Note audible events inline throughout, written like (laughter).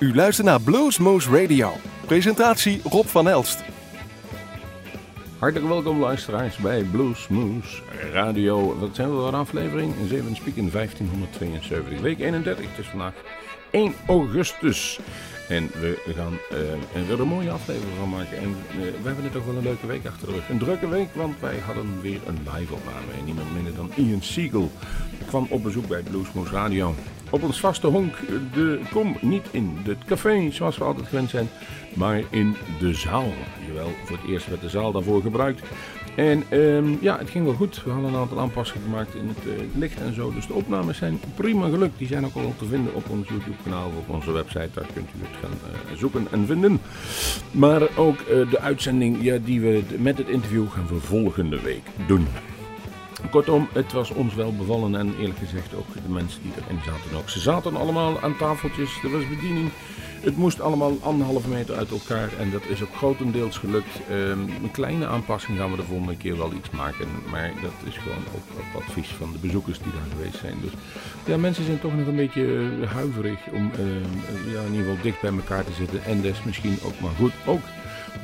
U luistert naar Bluesmoose Radio. Presentatie Rob van Elst. Hartelijk welkom luisteraars bij Bluesmoose Radio. Wat zijn we voor aflevering? 7 Speak in 1572, week 31. Het is vandaag 1 augustus. En we gaan uh, er een mooie aflevering van maken. En uh, we hebben er toch wel een leuke week achter de rug. Een drukke week, want wij hadden weer een live opname. En niemand minder dan Ian Siegel kwam op bezoek bij Bluesmoose Radio. Op ons vaste honk, de, kom niet in het café zoals we altijd gewend zijn, maar in de zaal. Jawel, voor het eerst werd de zaal daarvoor gebruikt. En um, ja, het ging wel goed. We hadden een aantal aanpassingen gemaakt in het uh, licht en zo. Dus de opnames zijn prima gelukt. Die zijn ook al te vinden op ons YouTube kanaal of op onze website. Daar kunt u het gaan uh, zoeken en vinden. Maar ook uh, de uitzending ja, die we met het interview gaan we volgende week doen. Kortom, het was ons wel bevallen en eerlijk gezegd ook de mensen die erin zaten ook. Ze zaten allemaal aan tafeltjes, er was bediening. Het moest allemaal anderhalve meter uit elkaar en dat is ook grotendeels gelukt. Um, een kleine aanpassing gaan we de volgende keer wel iets maken, maar dat is gewoon ook op advies van de bezoekers die daar geweest zijn. Dus ja, mensen zijn toch nog een beetje uh, huiverig om uh, ja, in ieder geval dicht bij elkaar te zitten en is misschien ook maar goed. Ook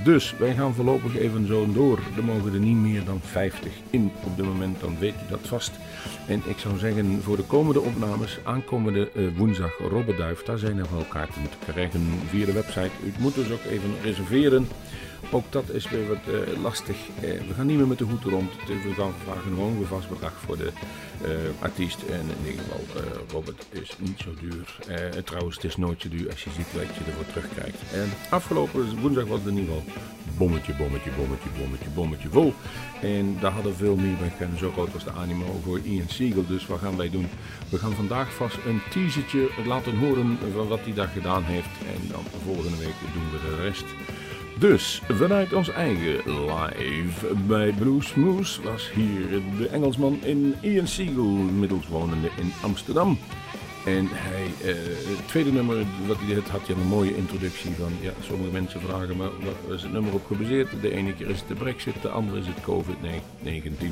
dus wij gaan voorlopig even zo door. Er mogen er niet meer dan 50 in op dit moment, dan weet u dat vast. En ik zou zeggen, voor de komende opnames, aankomende uh, woensdag Robbeduif, daar zijn er wel kaarten te krijgen via de website. U moet dus ook even reserveren. Ook dat is weer wat uh, lastig. Uh, we gaan niet meer met de hoed rond. We gaan vragen een vast bedrag voor de uh, artiest. En in ieder geval, Robert is niet zo duur. trouwens, het is nooit zo duur als je ziet wat je ervoor terugkrijgt. En afgelopen woensdag was het in ieder geval bommetje, bommetje, bommetje, bommetje, bommetje vol. En daar hadden veel meer bij. Zo groot was de animo voor Ian Siegel. Dus wat gaan wij doen? We gaan vandaag vast een teasertje laten horen van wat hij daar gedaan heeft. En dan volgende week doen we de rest. Dus vanuit ons eigen live bij Bluesmoose was hier de Engelsman in Ian Siegel, middels wonende in Amsterdam. En hij, uh, het tweede nummer wat hij deed, had je een mooie introductie van, ja, sommige mensen vragen me, waar is het nummer op gebaseerd? De ene keer is het de brexit, de andere is het COVID-19.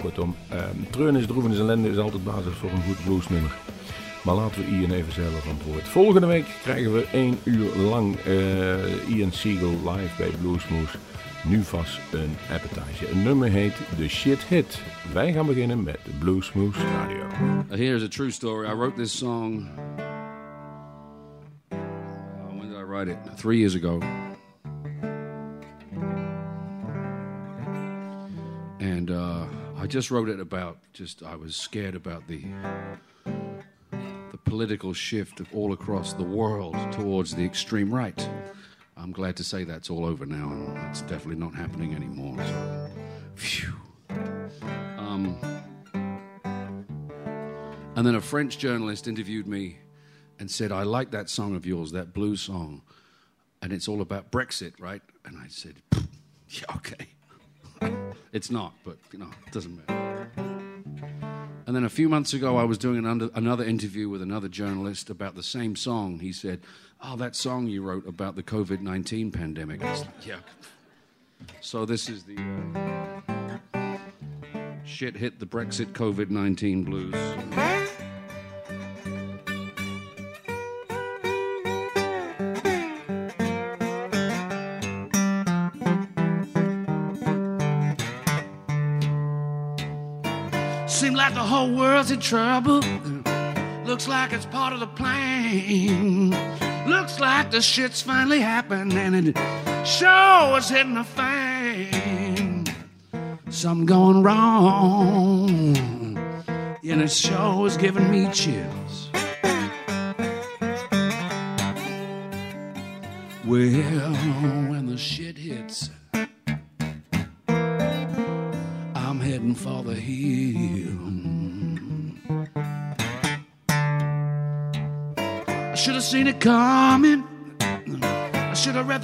Kortom, uh, treun is droeven is ellende is altijd basis voor een goed bluesnummer. Maar laten we Ian even zelf antwoord. Volgende week krijgen we één uur lang uh, Ian Siegel live bij Bluesmoose. Nu vast een appetizer. Een nummer heet The Shit Hit. Wij gaan beginnen met Bluesmoose Radio. Here's a true story. I wrote this song. Uh, when did I write it? Three years ago. And uh, I just wrote it about just I was scared about the political shift all across the world towards the extreme right. I'm glad to say that's all over now, and it's definitely not happening anymore. So, phew. Um, and then a French journalist interviewed me and said, I like that song of yours, that blues song, and it's all about Brexit, right? And I said, Yeah, okay. (laughs) it's not, but you know, it doesn't matter. And then a few months ago, I was doing an under, another interview with another journalist about the same song. He said, Oh, that song you wrote about the COVID 19 pandemic. I was like, Yeah. So this is the uh, shit hit the Brexit COVID 19 blues. Trouble. Looks like it's part of the plan. Looks like the shit's finally happened and it sure is hitting the fan. Something going wrong. And it sure is giving me chills. Well, when the shit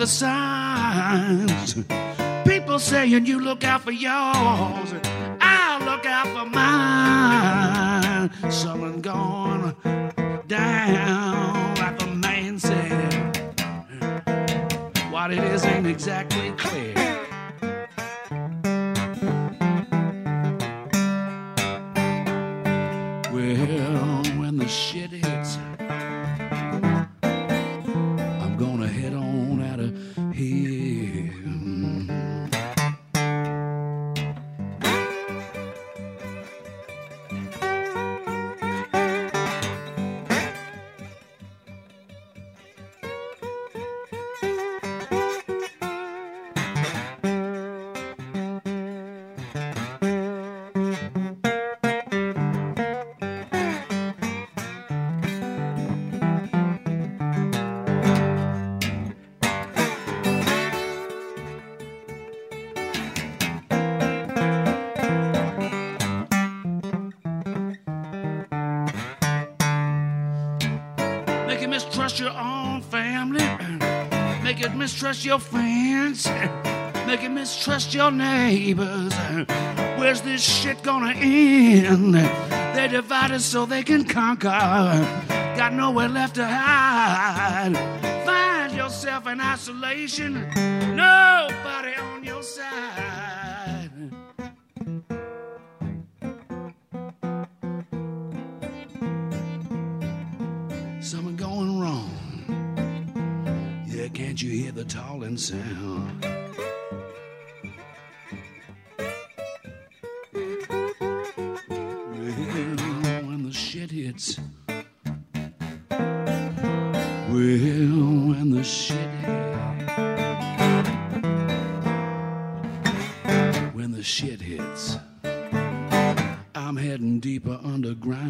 the signs. People saying you look out for yours. I'll look out for mine. Someone gone down, like the man said. What it is ain't exactly clear. Mistrust your friends. (laughs) Make you mistrust your neighbors. Where's this shit gonna end? They divide us so they can conquer. Got nowhere left to hide. Find yourself in isolation. Nobody on your side. Tolling sound? Well, when the shit hits. Well, when the shit hits. When the shit hits. I'm heading deeper underground.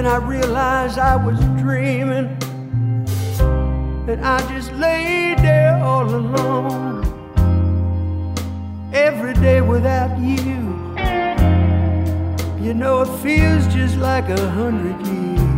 Then I realized I was dreaming, and I just laid there all alone. Every day without you, you know, it feels just like a hundred years.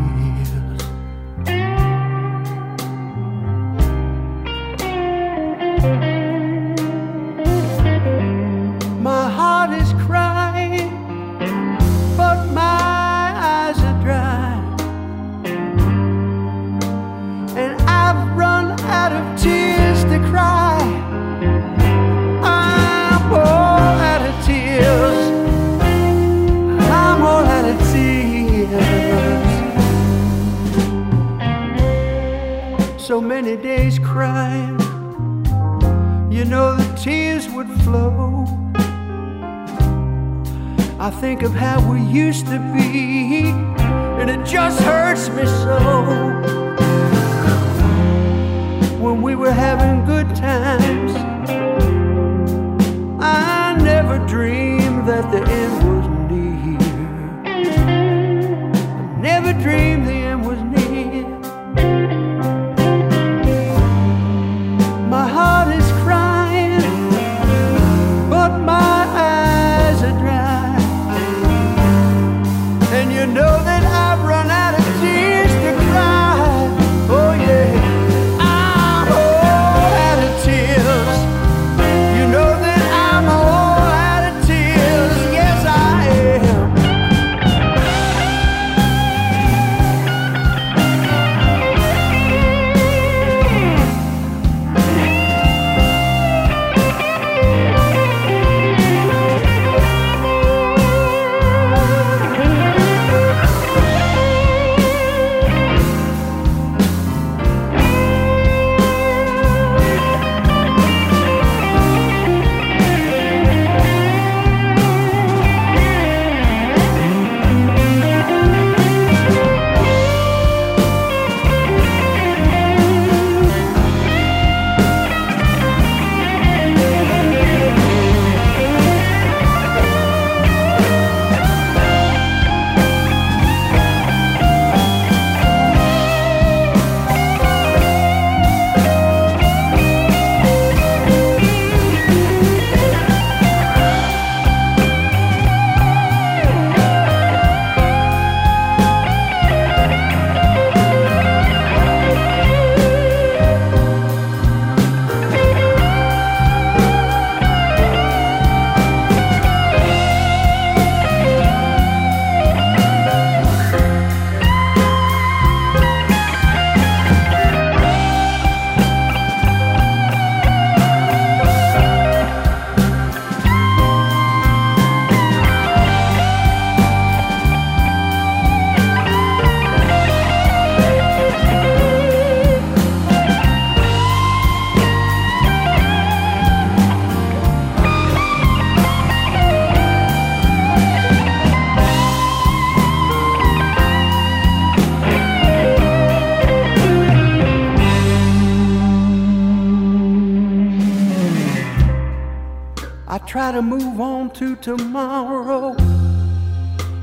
Move on to tomorrow,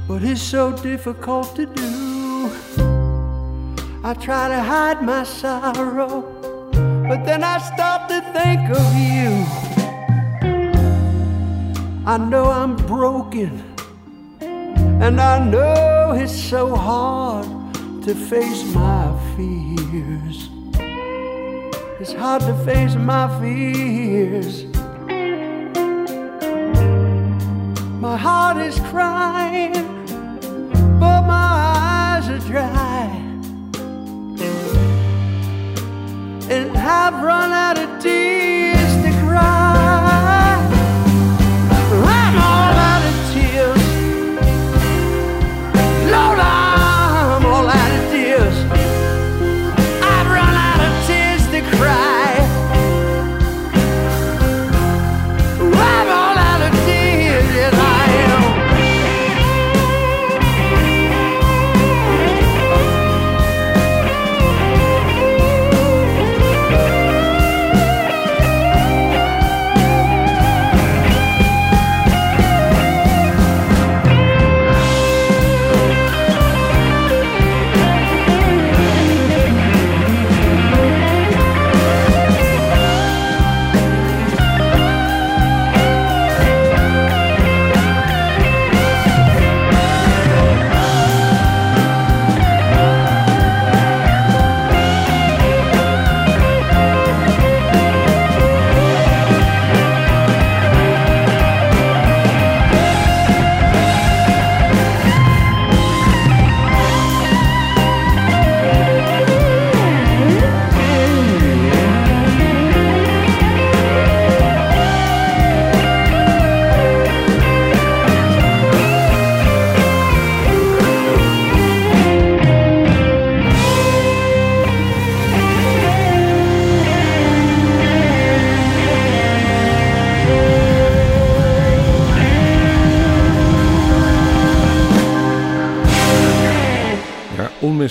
but it's so difficult to do. I try to hide my sorrow, but then I stop to think of you. I know I'm broken, and I know it's so hard to face my fears. It's hard to face my fears. Heart is crying, but my eyes are dry. And I've run out of tears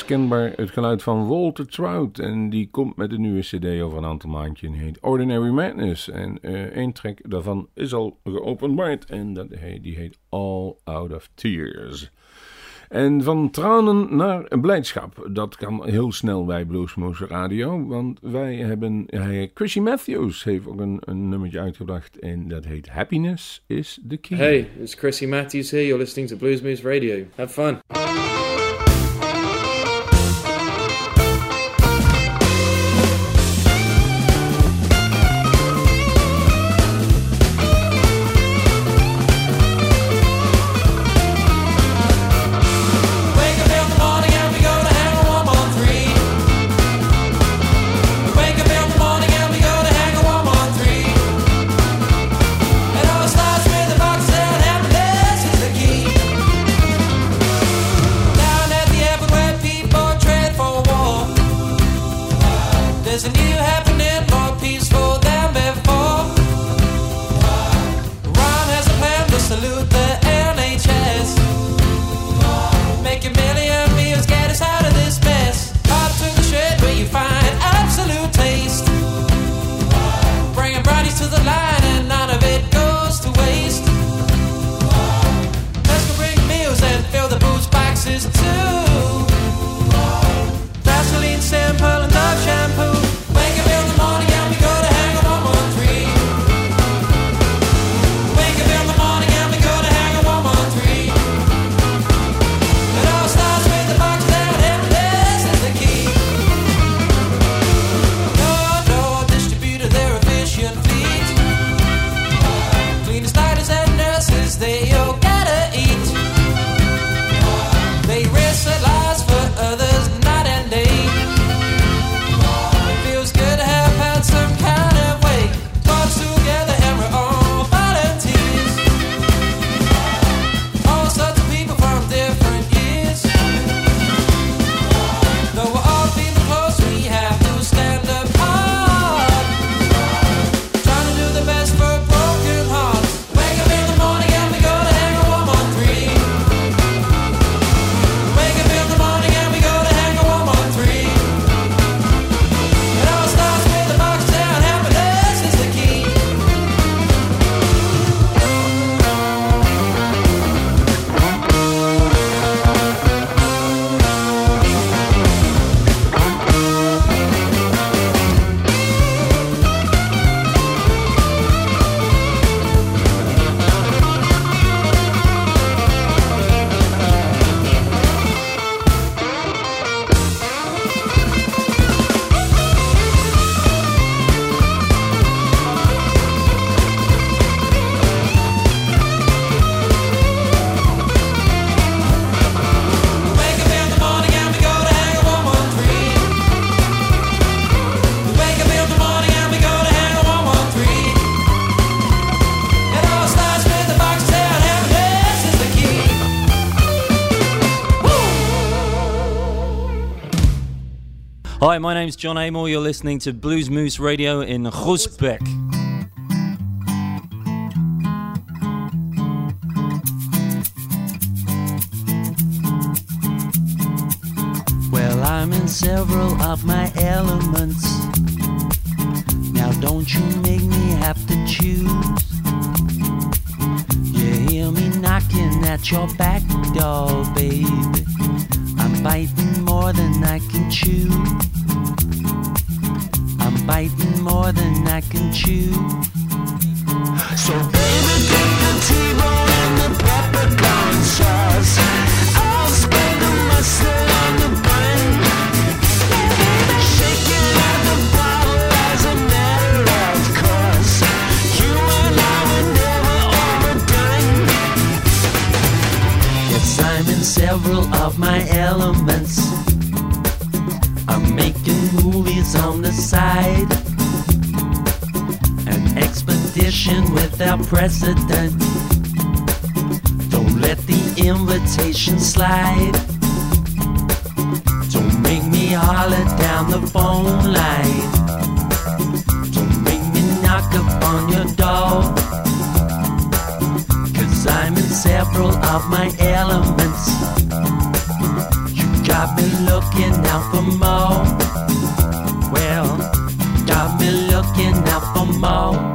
Ja, onmiskenbaar het geluid van Walter Trout. En die komt met een nieuwe CD over een aantal maandjes. Die heet Ordinary Madness. En eh één track daarvan is al geopenbaard. En dat heet, die heet All Out of Tears. En van tranen naar blijdschap. Dat kan heel snel bij Bluesmoose Radio. Want wij hebben. Hij, Chrissy Matthews heeft ook een, een nummertje uitgebracht. En dat heet Happiness is the Key. Hey, it's Chrissy Matthews here. You're listening to Blues Moose Radio. Have fun. Hi, my name's Jon Amor. You're listening to Blues Moose Radio in Groesbeek. Well, I'm in several of my elements. Now, don't you make me have to choose. You hear me knocking at your back door, baby. I'm biting more than I can chew. Biting more than I can chew. So, baby, get the T-bone movies on the side. An expedition without precedent. Don't let the invitation slide. Don't make me holler down the phone line. Don't make me knock upon your door. Cause I'm in several of my elements. Got me looking out for more. Well, got me looking out for more.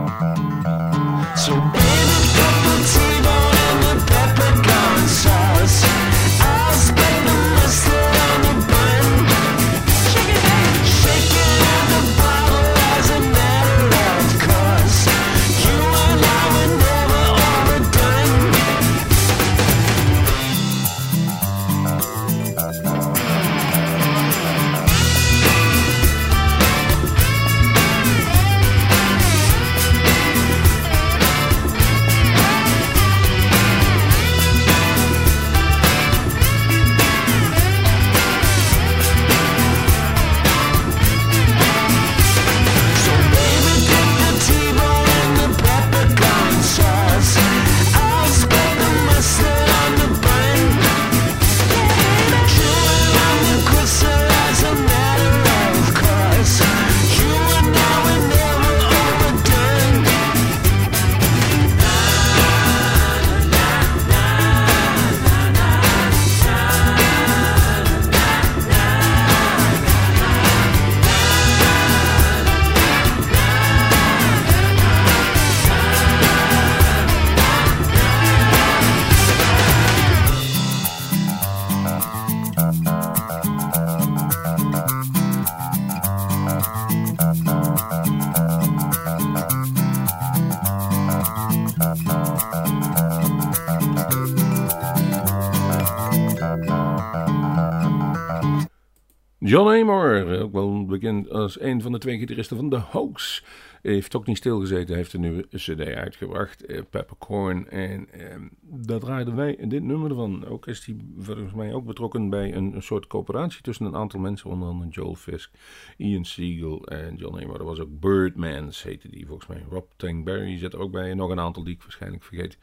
John Amor, ook wel bekend als een van de twee gitaristen van The Hoax, heeft ook niet stilgezeten. Heeft een nieuwe cd uitgebracht, eh, En ehm, daar draaiden wij dit nummer ervan. Ook is hij volgens mij ook betrokken bij een, soort coöperatie tussen een aantal mensen. Onder andere Joel Fisk, Ian Siegel en John Amor. Er was ook Birdmans, heette die volgens mij. Rob Tankberry zit er ook bij. En nog een aantal die ik waarschijnlijk vergeet.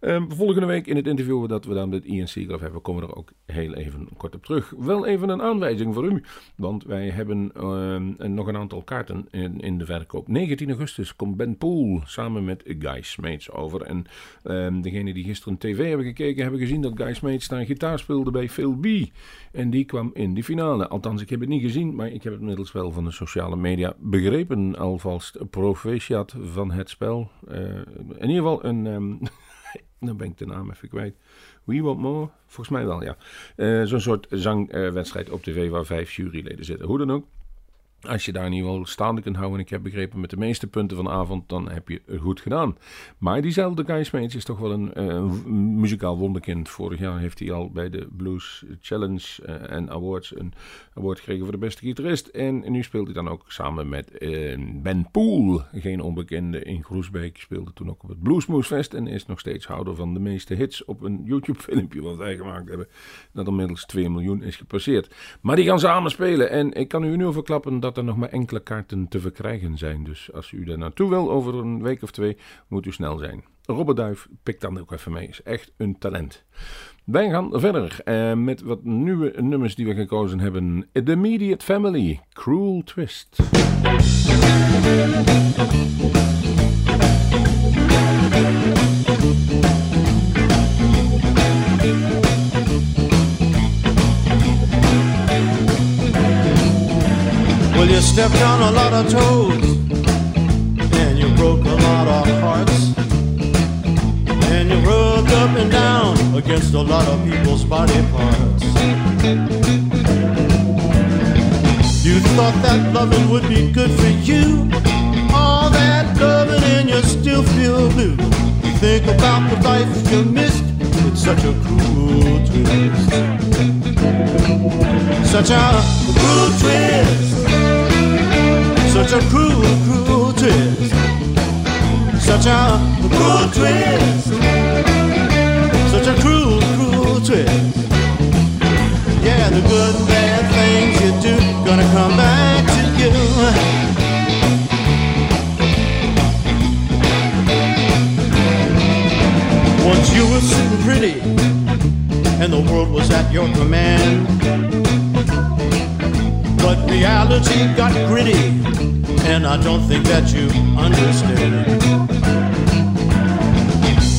Ehm, volgende week in het interview dat we dan met Ian Siegel hebben, komen we er ook heel even kort op terug. Wel even een aanwijzing voor u. Want wij hebben ehm, nog een aantal kaarten in, in de verkoop. 19 augustus komt Ben Poel samen met Guy Smeets over. Ehm degene die gisteren tv hebben gekeken, hebben gezien dat Guy Smeets daar gitaar speelde bij Phil B. En die kwam in die finale. Althans, ik heb het niet gezien, maar ik heb het inmiddels wel van de sociale media begrepen. Alvast proficiat van het spel. Eh, in ieder geval een... ehm (laughs) dan ben ik de naam even kwijt. We Want More? Volgens mij wel, ja. Eh, Zo'n soort zangwedstrijd op tv waar vijf juryleden zitten. Hoe dan ook. Als je daar in ieder geval staande kunt houden, en ik heb begrepen met de meeste punten van de avond, dan heb je goed gedaan. Maar diezelfde Guy Smeets is toch wel een eh, muzikaal wonderkind. Vorig jaar heeft hij al bij de Blues Challenge eh, en Awards een award gekregen voor de beste gitarist. En nu speelt hij dan ook samen met eh, Ben Poel, geen onbekende in Groesbeek. Speelde toen ook op het Bluesmoose Fest en is nog steeds houder van de meeste hits op een YouTube filmpje wat wij gemaakt hebben. Dat inmiddels 2 miljoen is gepasseerd. Maar die gaan samen spelen en ik kan u nu verklappen dat er nog maar enkele kaarten te verkrijgen zijn. Dus als u daar naartoe wil over een week of twee, moet u snel zijn. Robert Duif, pik dan ook even mee. Is echt een talent. Wij gaan verder eh, met wat nieuwe nummers die we gekozen hebben. The Immediate Family, Cruel Twist. Well, you stepped on a lot of toes, and you broke a lot of hearts, and you rubbed up and down against a lot of people's body parts. You thought that loving would be good for you, all that loving, and you still feel blue. You think about the life you missed, it's such a cruel twist. Such a cruel twist. Such a cruel, cruel twist. Such a cruel twist. Such a cruel, cruel twist. Yeah, the good bad things you do gonna come back to you. Once you were sitting pretty, and the world was at your command. But reality got gritty, and I don't think that you understand.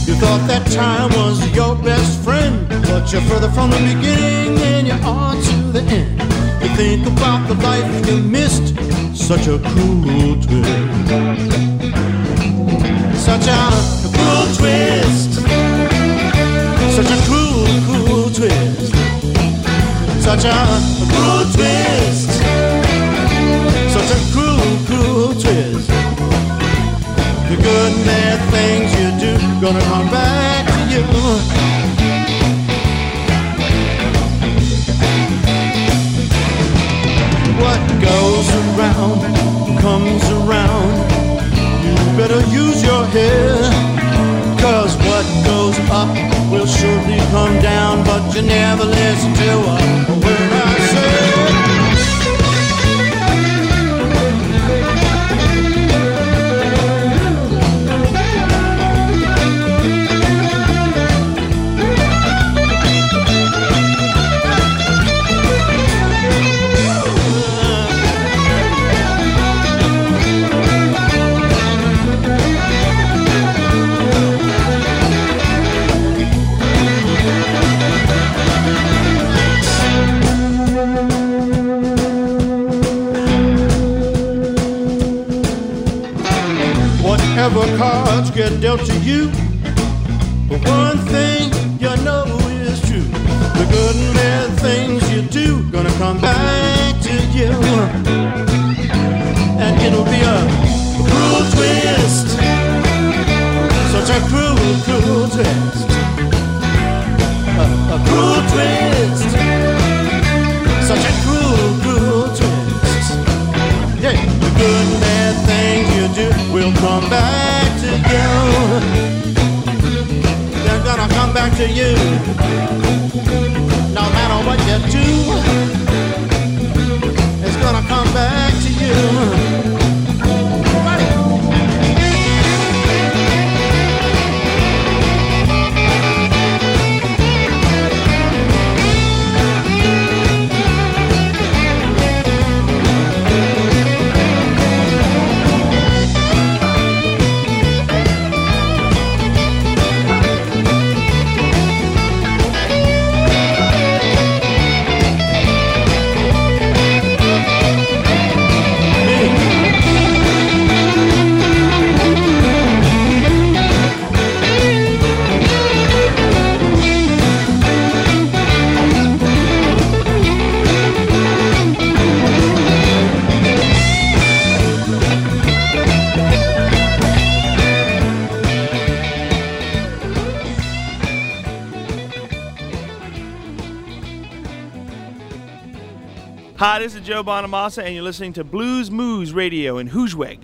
You thought that time was your best friend, but you're further from the beginning than you are to the end. You think about the life you missed, such a cruel twist. Such a cruel twist. Such a cruel, cruel twist. Such a cruel twist. Good and bad things you do gonna come back to you. What goes around comes around. You better use your head. Cause what goes up will surely come down, but you never listen to to you, but one thing you know is true. The good and bad things you do gonna come back to you. And it'll be a cruel twist. Such a cruel, cruel twist. To you. No matter what you do, this is Joe Bonamassa, and you're listening to Blues Moose Radio in Hoosweg.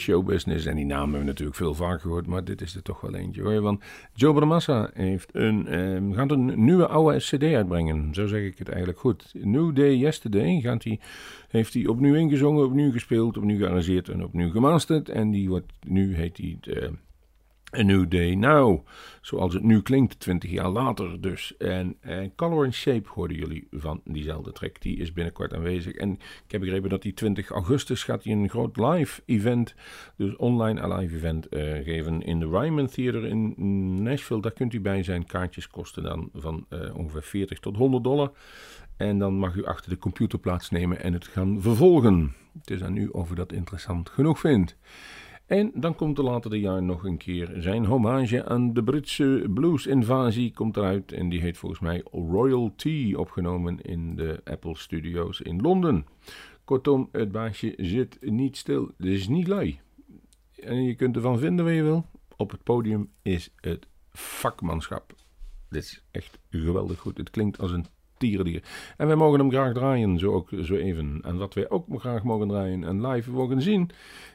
Showbusiness. En die naam hebben we natuurlijk veel vaker gehoord, maar dit is er toch wel eentje hoor. Want Joe Bonamassa heeft een, ehm, gaat een nieuwe oude cd uitbrengen. Zo zeg ik het eigenlijk goed. New Day Yesterday gaat hij, heeft hij opnieuw ingezongen, opnieuw gespeeld, opnieuw gearrangeerd en opnieuw gemasterd. En die wordt, nu heet hij eh, A New Day Now. Zoals het nu klinkt, 20 jaar later dus. En eh, Color and Shape hoorden jullie van diezelfde track. Die is binnenkort aanwezig. En ik heb begrepen dat die 20 augustus gaat hij een groot live event, dus online live event eh, geven in de Ryman Theater in Nashville. Daar kunt u bij zijn. Kaartjes kosten dan van eh, ongeveer 40 tot 100 dollar. En dan mag u achter de computer plaatsnemen en het gaan vervolgen. Het is aan u of u dat interessant genoeg vindt. En dan komt er later dit jaar nog een keer zijn hommage aan de Britse blues-invasie komt eruit. En die heet volgens mij Royalty, opgenomen in de Apple Studios in Londen. Kortom, het baasje zit niet stil. Het is niet lui. En je kunt ervan vinden wat je wil. Op het podium is het vakmanschap. Dit is echt geweldig goed. Het klinkt als een En wij mogen hem graag draaien, zo ook zo even. En wat wij ook graag mogen draaien en live mogen zien,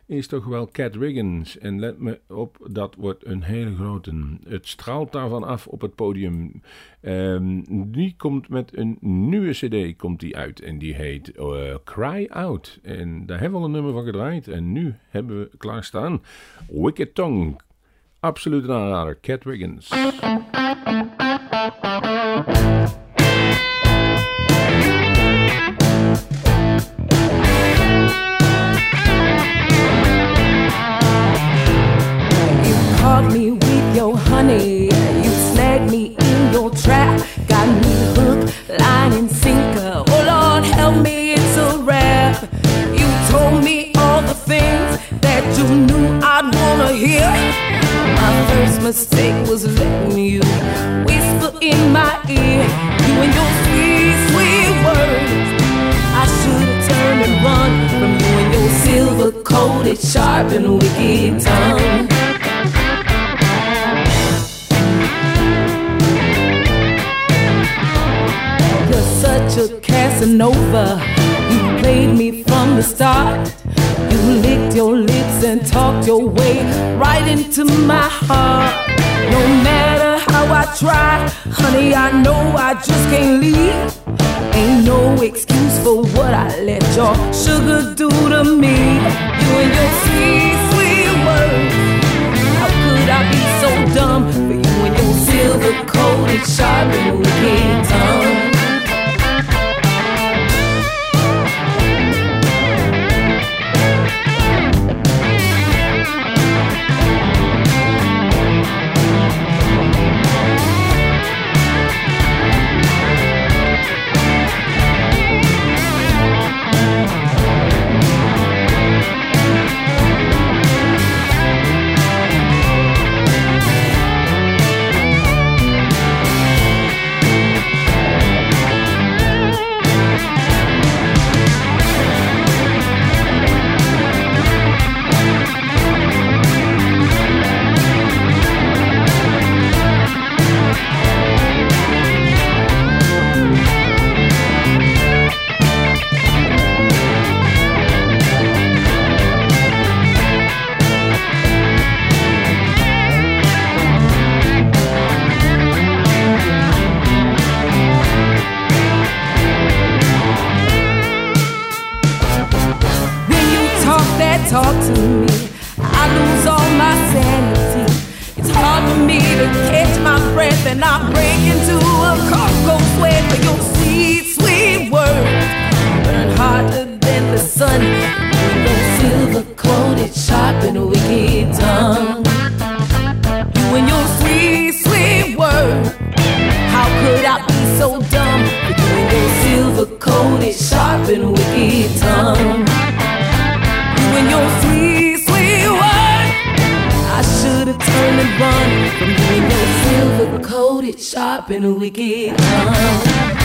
is toch wel Cat Riggins. En let me op, dat wordt een hele grote. Het straalt daarvan af op het podium. Ehm, die komt met een nieuwe cd komt die uit. En die heet eh, Cry Out. En daar hebben we al een nummer van gedraaid. En nu hebben we klaarstaan Wicked Tongue. Absoluut een aanrader. Cat mistake was letting you whisper in my ear. You and your sweet, sweet words. I should have turned and run from you and your silver coated, sharp and wicked tongue. You're such a Casanova. You played me from the start. You licked your lips and talked your way right into my heart. No matter how I try, honey, I know I just can't leave. Ain't no excuse for what I let your sugar do to me. You and your sweet, sweet words. How could I be so dumb for you and your silver coated, sharp wicked tongue? And wicked tongue.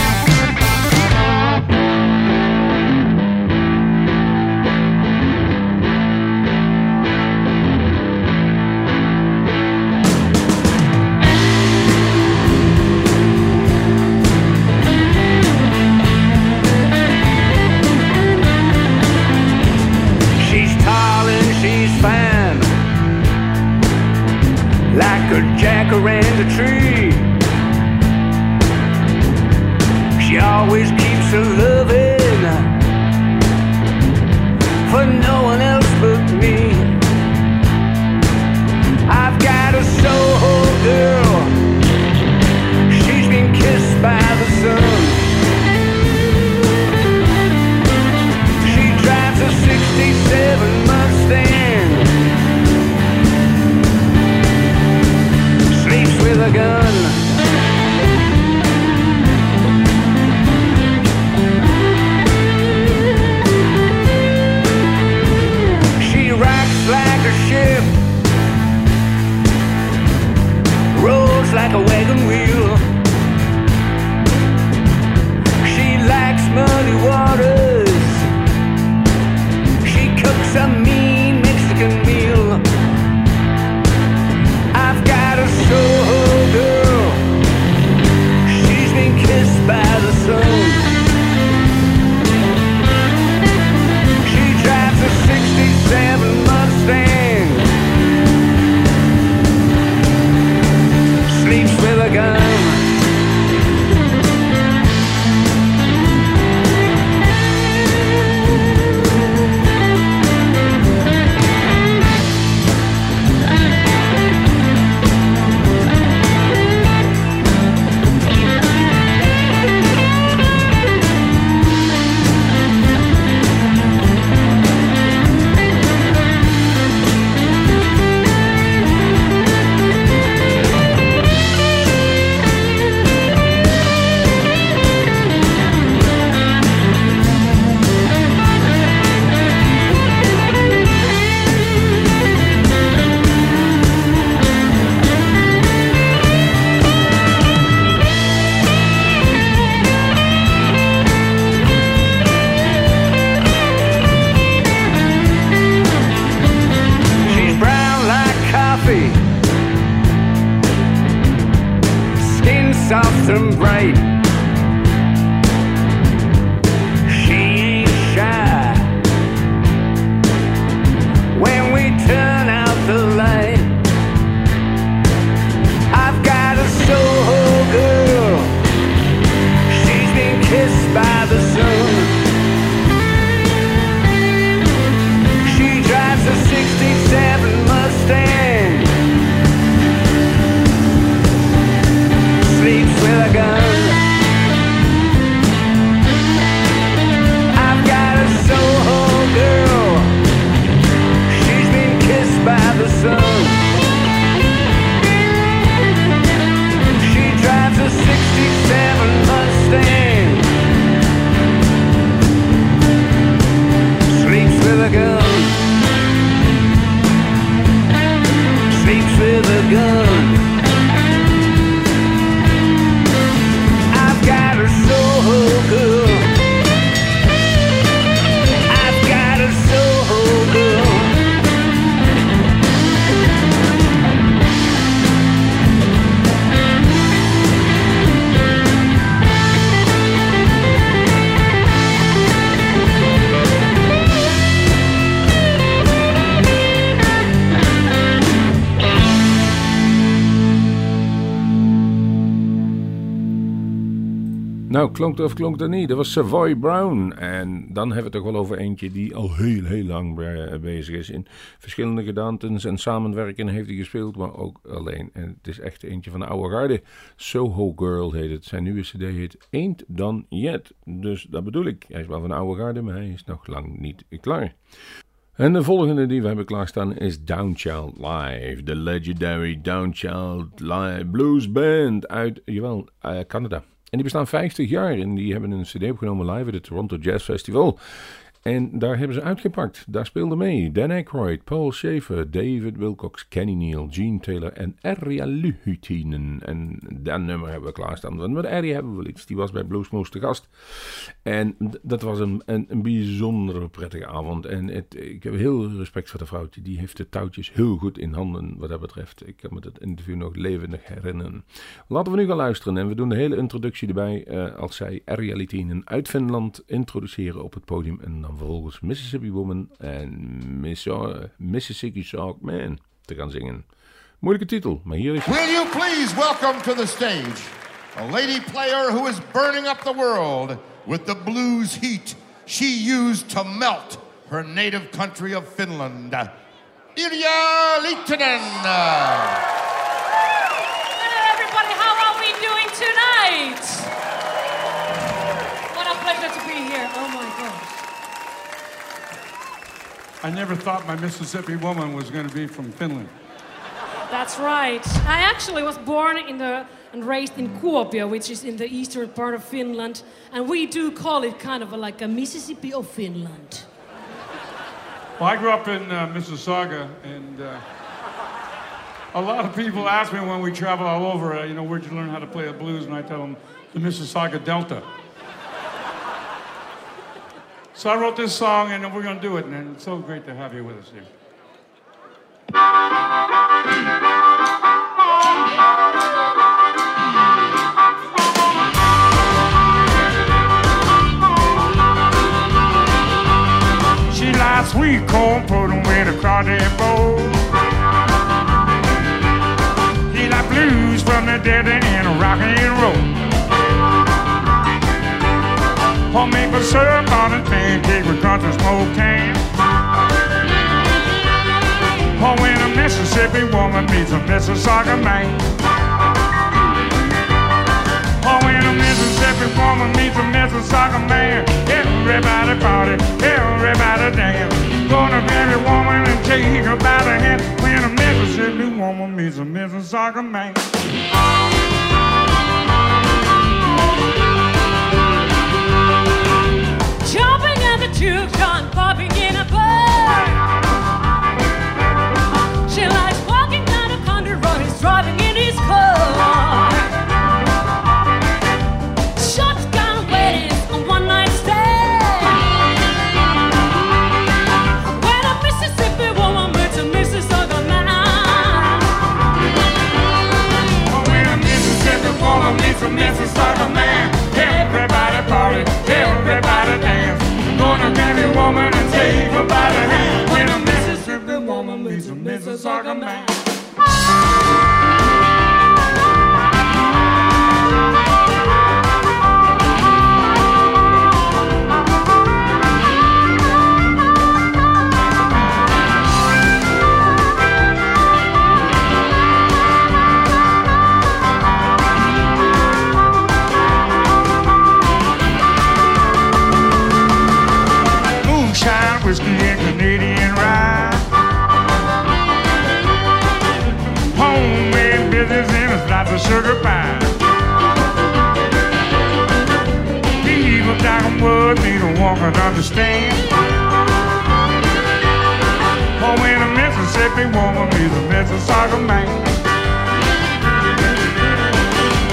Klonk het of klonk dat niet? Dat was Savoy Brown. En dan hebben we het toch wel over eentje die al heel, heel lang be- bezig is. In verschillende gedaantes en samenwerken heeft hij gespeeld, maar ook alleen. En het is echt eentje van de oude garde. Soho Girl heet het. Zijn nieuwe cd heet Ain't Done Yet. Dus dat bedoel ik. Hij is wel van de oude garde, maar hij is nog lang niet klaar. En de volgende die we hebben klaarstaan is Downchild Live. De legendary Downchild Live Blues Band uit, jawel, eh, Canada. En die bestaan 50 jaar en die hebben een cd opgenomen live at het Toronto Jazz Festival. En daar hebben ze uitgepakt. Daar speelden mee Dan Aykroyd, Paul Schaefer, David Wilcox, Kenny Neal, Gene Taylor en Erja Luhutinen. En dat nummer hebben we klaarstaan. Want met Erja hebben we iets. Die was bij Bluesmoose te gast. En dat was een, een, een bijzondere prettige avond. En ik heb heel respect voor de vrouwtje. Die heeft de touwtjes heel goed in handen wat dat betreft. Ik kan me dat interview nog levendig herinneren. Laten we nu gaan luisteren. En we doen de hele introductie erbij. eh, als zij Erja Litinen uit Finland introduceren op het podium. En vervolgens Mississippi Woman en eh, Mississippi Sock Man te gaan zingen. Moeilijke titel, maar hier is Will you please welcome to the stage a lady player who is burning up the world with the blues heat she used to melt her native country of Finland, Erja Lyytinen. Hello, everybody. How are we doing tonight? What a pleasure to be here. Oh my gosh. I never thought my Mississippi woman was going to be from Finland. That's right. I actually was born in the and raised in Kuopio, which is in the eastern part of Finland, and we do call it kind of a, like a Mississippi of Finland. Well, I grew up in uh, Mississauga, and uh, a lot of people ask me when we travel all over, uh, you know, where'd you learn how to play the blues? And I tell them, the Mississauga Delta. So I wrote this song, and we're going to do it, and it's so great to have you with us here. She likes sweet corn, put 'em in a crawdad bowl. He like blues from the dead and rock and roll. Homemaker syrup on his pancake with country smoke can. Oh, when a Mississippi woman meets a Mississauga man. Oh, when a Mississippi woman meets a Mississauga man. Everybody party, everybody dance. Gonna grab a woman and take her by the hand. When a Mississippi woman meets a Mississauga man. Jumping at the juke joint, popping in a bar. She likes walking down the country road, he's driving in his car. Woman and take her by the hand. When a Mississippi woman meets a Mississauga man. Don't understand. Oh, when a Mississippi woman meets a Mississauga man.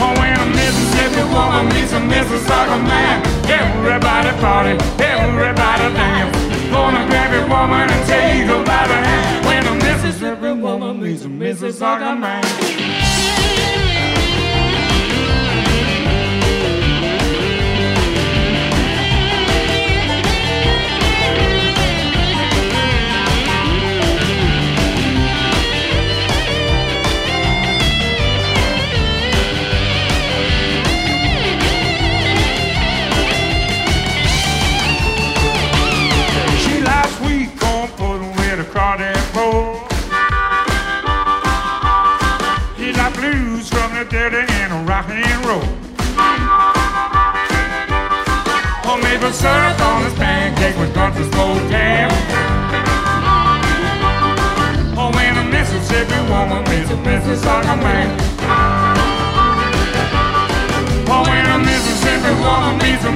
Oh, when a Mississippi woman meets a Mississauga man. Everybody party, everybody dance. Gonna grab your woman and take her by the hand. When a Mississippi woman meets a Mississauga man. Maple syrup on his pancake country. Or when a Mississippi woman meets a man. Oh, when a Mississippi woman meets a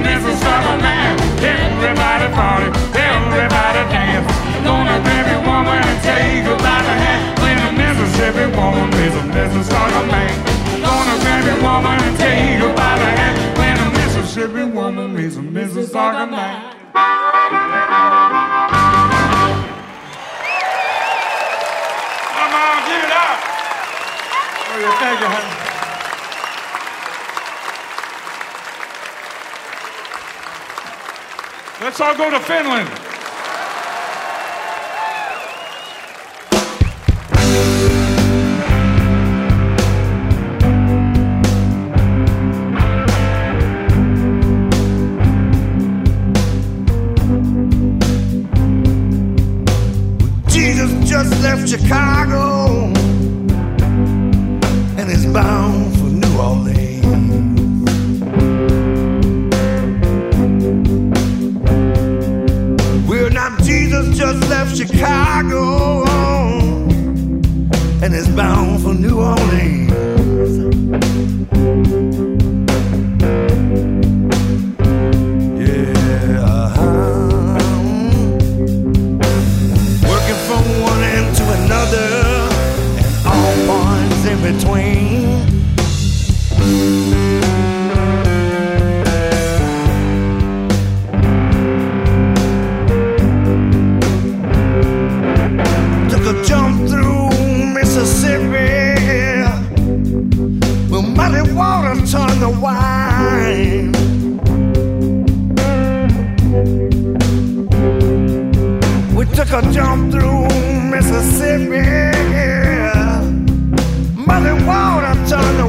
man, everybody party, everybody dance. Gonna woman and take her by the hand. When a Mississippi woman meets a man, gonna your woman and take her by the hand. Mississippi woman meets a Mississauga man. Come on, give it up. Oh, yeah, thank you, honey. Let's all go to Finland. Chicago and is bound for New Orleans. Well, now Jesus just left Chicago and is bound for New Orleans. We took a jump through Mississippi. Water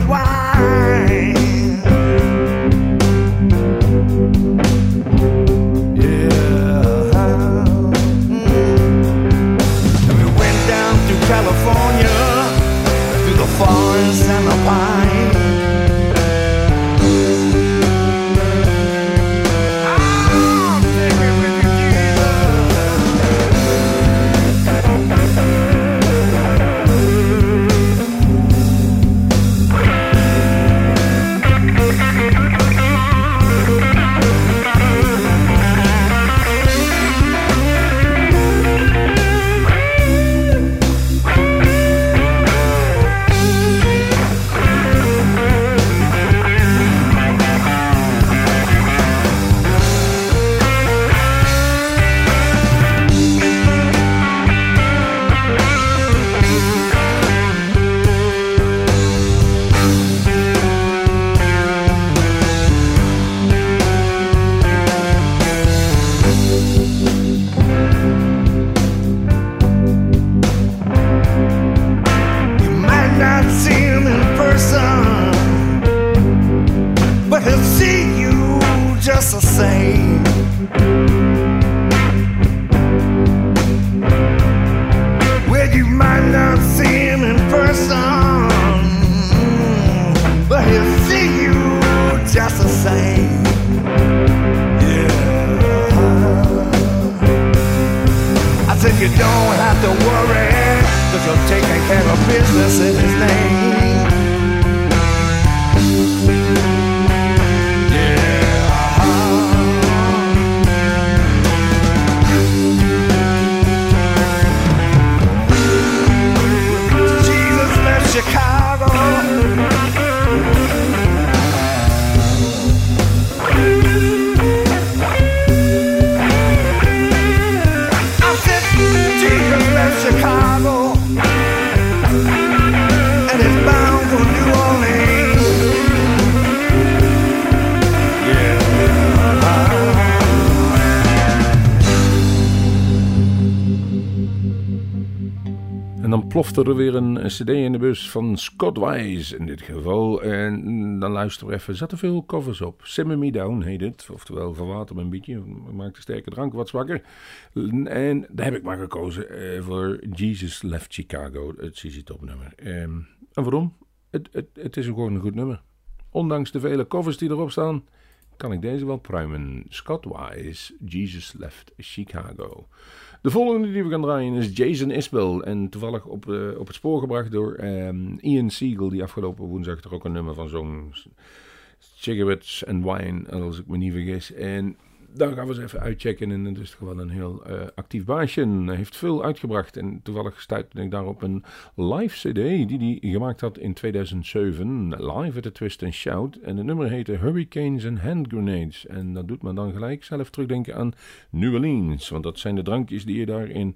er weer een cd in de bus van Scott Wise in dit geval. En dan luisteren we even. Er zaten veel covers op. Simmer Me Down heet het. Oftewel verwater me een beetje. Maakt de sterke drank wat zwakker. En daar heb ik maar gekozen eh, voor Jesus Left Chicago. Het CZ Top nummer. Ehm, en waarom? Het, het, het is gewoon een goed nummer. Ondanks de vele covers die erop staan, kan ik deze wel pruimen. Scott Wise, Jesus Left Chicago. De volgende die we gaan draaien is Jason Isbell. En toevallig op, eh, op het spoor gebracht door ehm, Ian Siegel, die afgelopen woensdag er ook een nummer van zong. Cigarettes and Wine, als ik me niet vergis. En daar gaan we eens even uitchecken. En het is gewoon een heel eh, actief baasje. Hij heeft veel uitgebracht. En toevallig stuitte ik daarop een live cd die hij gemaakt had in 2007. Live at the Twist and Shout. En het nummer heette Hurricanes and Hand Grenades. En dat doet me dan gelijk zelf terugdenken aan New Orleans. Want dat zijn de drankjes die je daar in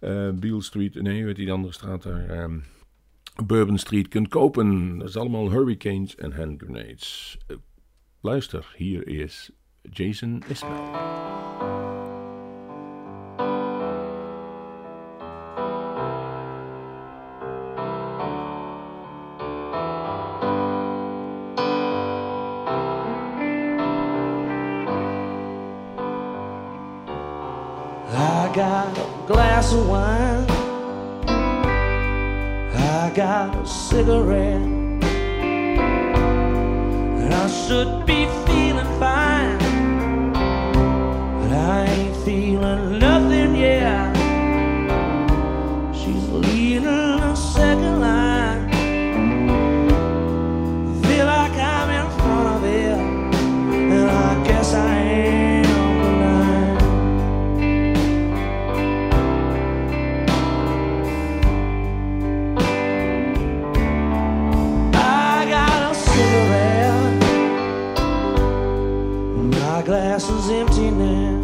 eh Beale Street, nee, weet die andere straat daar... ehm, Bourbon Street kunt kopen. Dat is allemaal Hurricanes and Hand Grenades. Eh, luister, hier is Jason Isbell. I got a glass of wine. I got a cigarette. And I should be nothing yet. She's leading a second line. Feel like I'm in front of it. And I guess I am tonight. I got a cigarette. My glass is empty now.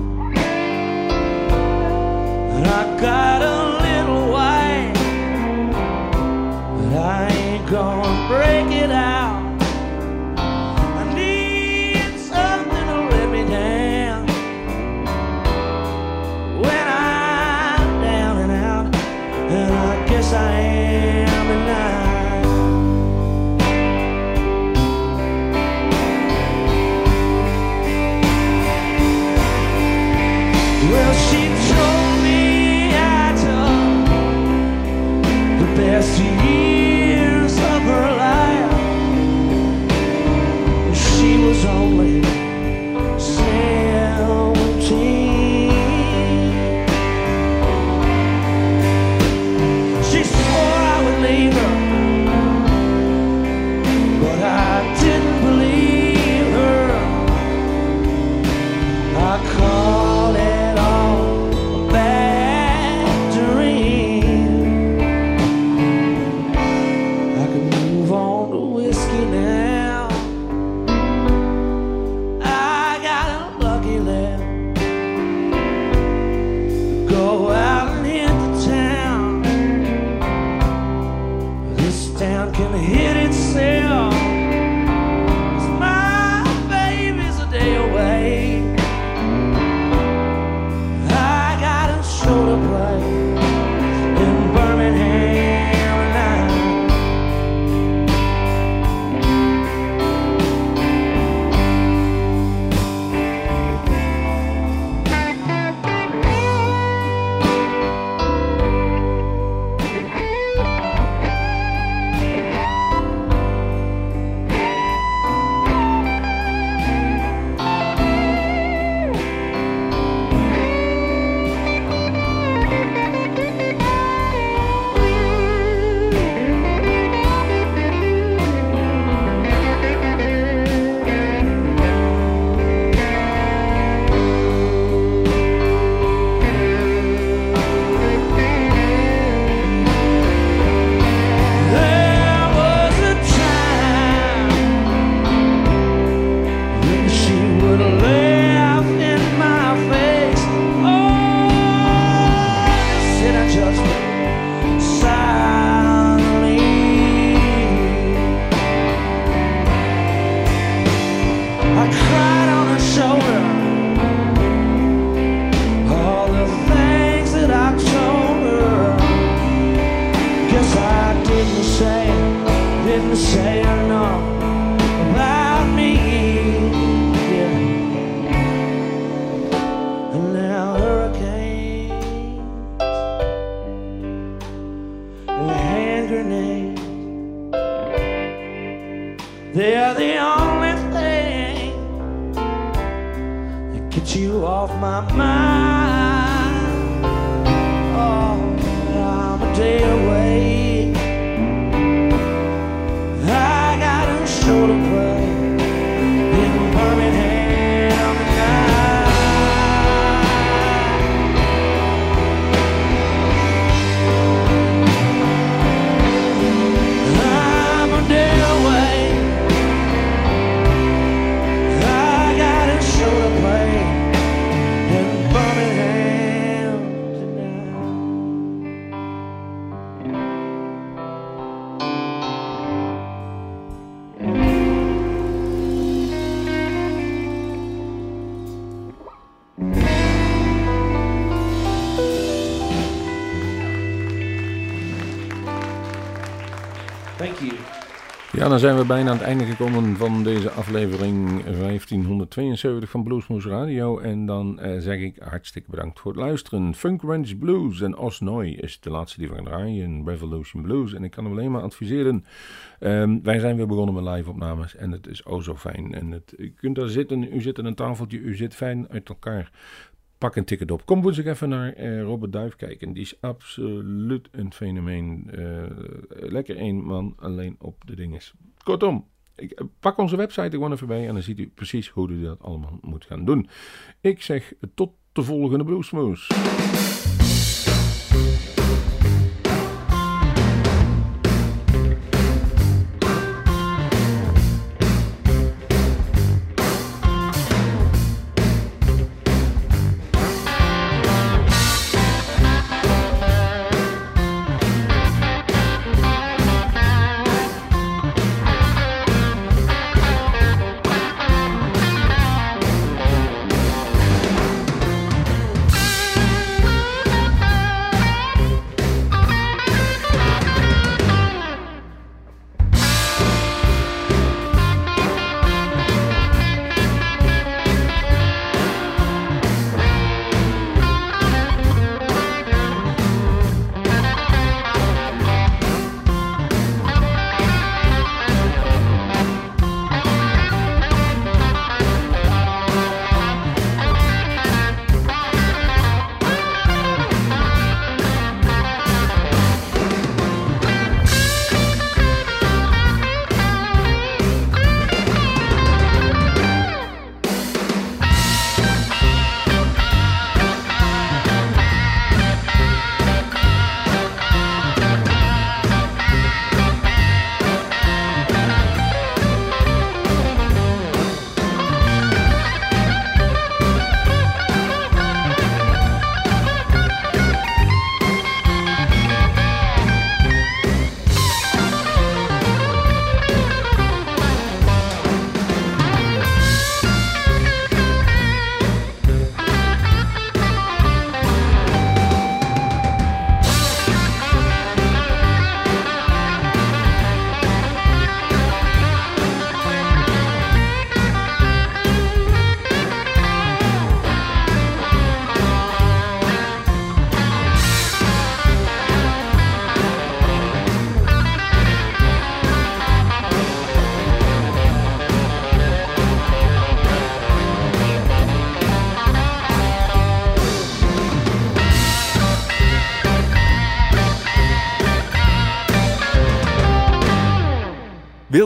Dan zijn we bijna aan het einde gekomen van deze aflevering 1572 van Bluesmoose Radio. En dan eh, zeg ik hartstikke bedankt voor het luisteren. Funk Ranch Blues en Osnoy is de laatste die we gaan draaien. Revolution Blues. En ik kan hem alleen maar adviseren. Ehm, wij zijn weer begonnen met live opnames en het is oh zo fijn. En het, u kunt daar zitten, u zit aan een tafeltje, u zit fijn uit elkaar. Pak een ticket op. Kom woensdag even naar eh, Robert Duif kijken. Die is absoluut een fenomeen. Eh, lekker één man alleen op de dinges. Kortom, ik, eh, pak onze website gewoon even bij en dan ziet u precies hoe u dat allemaal moet gaan doen. Ik zeg tot de volgende Bluesmoose.